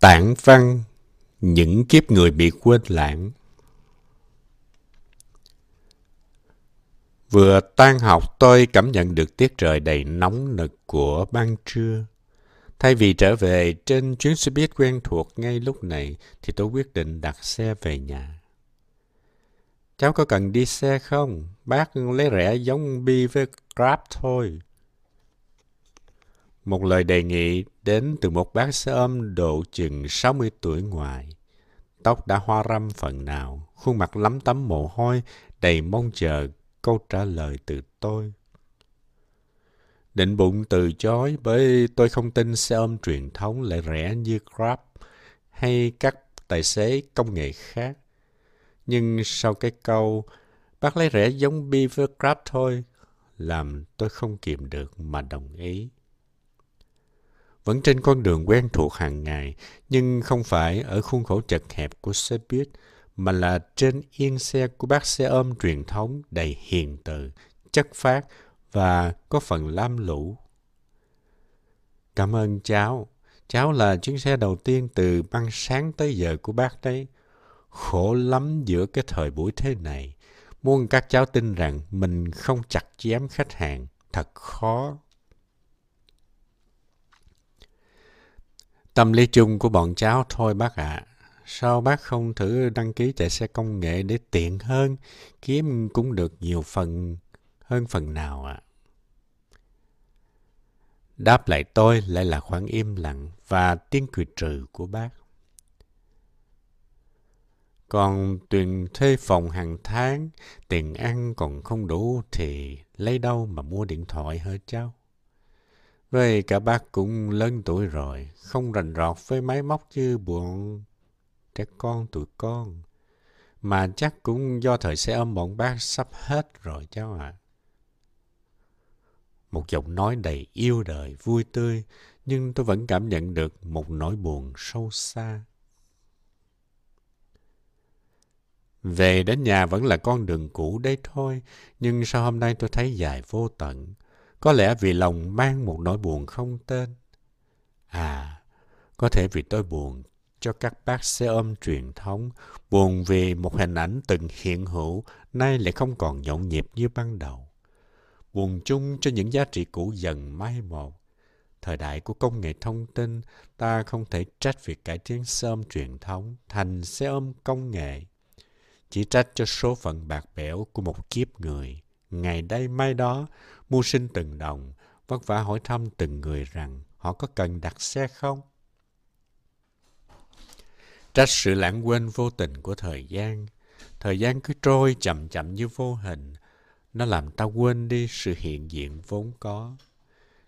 Tản văn Những kiếp người bị quên lãng Vừa tan học, tôi cảm nhận được tiết trời đầy nóng nực của ban trưa. Thay vì trở về trên chuyến xe buýt quen thuộc ngay lúc này, thì tôi quyết định đặt xe về nhà. Cháu có cần đi xe không? Bác lấy rẻ giống Bi với Grab thôi. Một lời đề nghị đến từ một bác xe ôm độ chừng 60 tuổi ngoài. Tóc đã hoa râm phần nào, khuôn mặt lắm tấm mồ hôi, đầy mong chờ câu trả lời từ tôi. Định bụng từ chối bởi tôi không tin xe ôm truyền thống lại rẻ như Grab hay các tài xế công nghệ khác. Nhưng sau cái câu bác lấy rẻ giống Beaver Grab thôi làm tôi không kìm được mà đồng ý. Vẫn trên con đường quen thuộc hàng ngày, nhưng không phải ở khuôn khổ chật hẹp của xe buýt, mà là trên yên xe của bác xe ôm truyền thống đầy hiền từ, chất phát và có phần lam lũ. Cảm ơn cháu. Cháu là chuyến xe đầu tiên từ băng sáng tới giờ của bác đấy. Khổ lắm giữa cái thời buổi thế này. Muốn các cháu tin rằng mình không chặt chém khách hàng. Thật khó. Tâm lý chung của bọn cháu thôi bác ạ. À. Sao bác không thử đăng ký chạy xe công nghệ để tiện hơn, kiếm cũng được nhiều phần hơn phần nào ạ? À? Đáp lại tôi lại là khoảng im lặng và tiếng cười trừ của bác. Còn tiền thuê phòng hàng tháng, tiền ăn còn không đủ thì lấy đâu mà mua điện thoại hả cháu? Với cả bác cũng lớn tuổi rồi, không rành rọt với máy móc như buồn trẻ con tụi con. Mà chắc cũng do thời xe ôm bọn bác sắp hết rồi cháu ạ. À. Một giọng nói đầy yêu đời, vui tươi, nhưng tôi vẫn cảm nhận được một nỗi buồn sâu xa. Về đến nhà vẫn là con đường cũ đấy thôi, nhưng sao hôm nay tôi thấy dài vô tận? Có lẽ vì lòng mang một nỗi buồn không tên. À, có thể vì tôi buồn cho các bác xe ôm truyền thống, buồn vì một hình ảnh từng hiện hữu, nay lại không còn nhộn nhịp như ban đầu. Buồn chung cho những giá trị cũ dần mai một. Thời đại của công nghệ thông tin, ta không thể trách việc cải tiến xe ôm truyền thống thành xe ôm công nghệ. Chỉ trách cho số phận bạc bẽo của một kiếp người. Ngày đây mai đó, mưu sinh từng đồng, vất vả hỏi thăm từng người rằng họ có cần đặt xe không? Trách sự lãng quên vô tình của thời gian. Thời gian cứ trôi chậm chậm như vô hình. Nó làm ta quên đi sự hiện diện vốn có.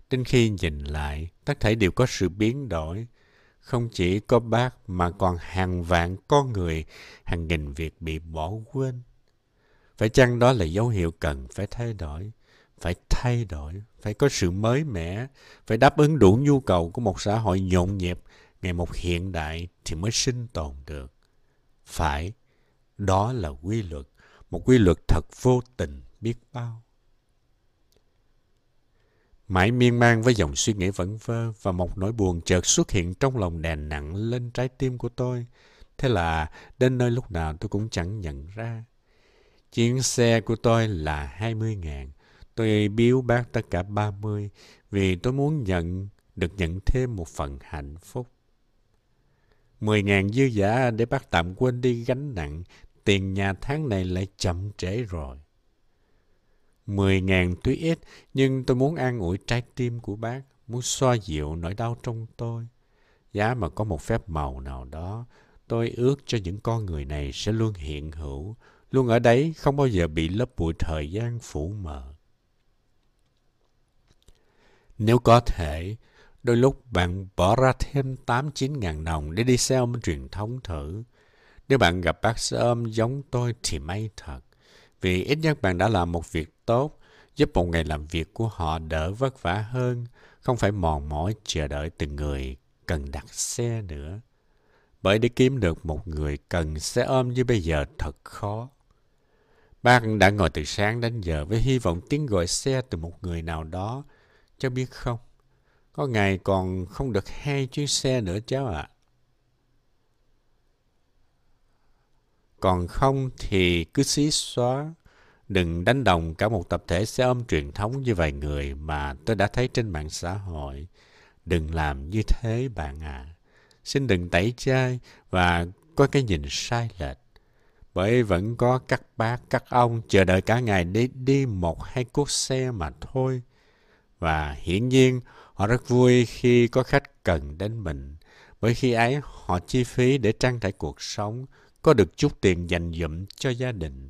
Đến khi nhìn lại, tất thể đều có sự biến đổi. Không chỉ có bác mà còn hàng vạn con người, hàng nghìn việc bị bỏ quên. Phải chăng đó là dấu hiệu cần phải thay đổi? Phải thay đổi, phải có sự mới mẻ, phải đáp ứng đủ nhu cầu của một xã hội nhộn nhịp, ngày một hiện đại thì mới sinh tồn được. Phải, đó là quy luật, một quy luật thật vô tình biết bao. Mãi miên man với dòng suy nghĩ vẩn vơ và một nỗi buồn chợt xuất hiện trong lòng đè nặng lên trái tim của tôi. Thế là đến nơi lúc nào tôi cũng chẳng nhận ra. Chuyến xe của tôi là 20 ngàn. Tôi biếu bác tất cả 30 vì tôi muốn nhận được nhận thêm một phần hạnh phúc. Mười ngàn dư giả để bác tạm quên đi gánh nặng, tiền nhà tháng này lại chậm trễ rồi. Mười ngàn tuy ít, nhưng tôi muốn an ủi trái tim của bác, muốn xoa dịu nỗi đau trong tôi. Giá mà có một phép màu nào đó, tôi ước cho những con người này sẽ luôn hiện hữu, luôn ở đấy, không bao giờ bị lớp bụi thời gian phủ mờ. Nếu có thể, Đôi lúc bạn bỏ ra thêm 8-9 ngàn đồng để đi xe ôm truyền thống thử. Nếu bạn gặp bác xe ôm giống tôi thì may thật. Vì ít nhất bạn đã làm một việc tốt, giúp một ngày làm việc của họ đỡ vất vả hơn, không phải mòn mỏi chờ đợi từng người cần đặt xe nữa. Bởi để kiếm được một người cần xe ôm như bây giờ thật khó. Bác đã ngồi từ sáng đến giờ với hy vọng tiếng gọi xe từ một người nào đó. Cháu biết không, có ngày còn không được hai chuyến xe nữa cháu ạ. À. Còn không thì cứ xí xóa. Đừng đánh đồng cả một tập thể xe ôm truyền thống như vài người mà tôi đã thấy trên mạng xã hội. Đừng làm như thế bạn ạ. À. Xin đừng tẩy chay và có cái nhìn sai lệch. Bởi vẫn có các bác, các ông chờ đợi cả ngày để đi một hai cuốc xe mà thôi. Và hiển nhiên, họ rất vui khi có khách cần đến mình. Bởi khi ấy, họ chi phí để trang trải cuộc sống, có được chút tiền dành dụm cho gia đình.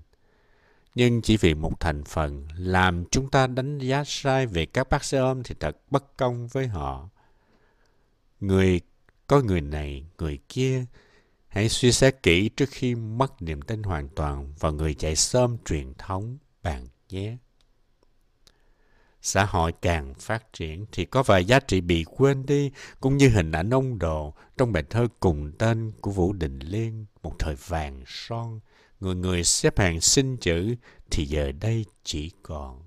Nhưng chỉ vì một thành phần làm chúng ta đánh giá sai về các bác xe ôm thì thật bất công với họ. Người có người này, người kia. Hãy suy xét kỹ trước khi mất niềm tin hoàn toàn vào người chạy sớm truyền thống bạn nhé. Xã hội càng phát triển thì có vài giá trị bị quên đi, cũng như hình ảnh ông đồ trong bài thơ cùng tên của Vũ Đình Liên, một thời vàng son. Người người xếp hàng xin chữ thì giờ đây chỉ còn.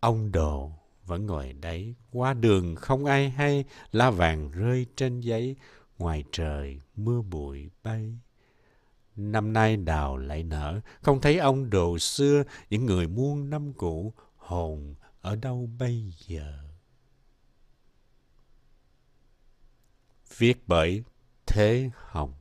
Ông đồ vẫn ngồi đấy, qua đường không ai hay, lá vàng rơi trên giấy, ngoài trời mưa bụi bay. Năm nay đào lại nở, không thấy ông đồ xưa, những người muôn năm cũ, hồn ở đâu bây giờ? Viết bởi Thế Hồng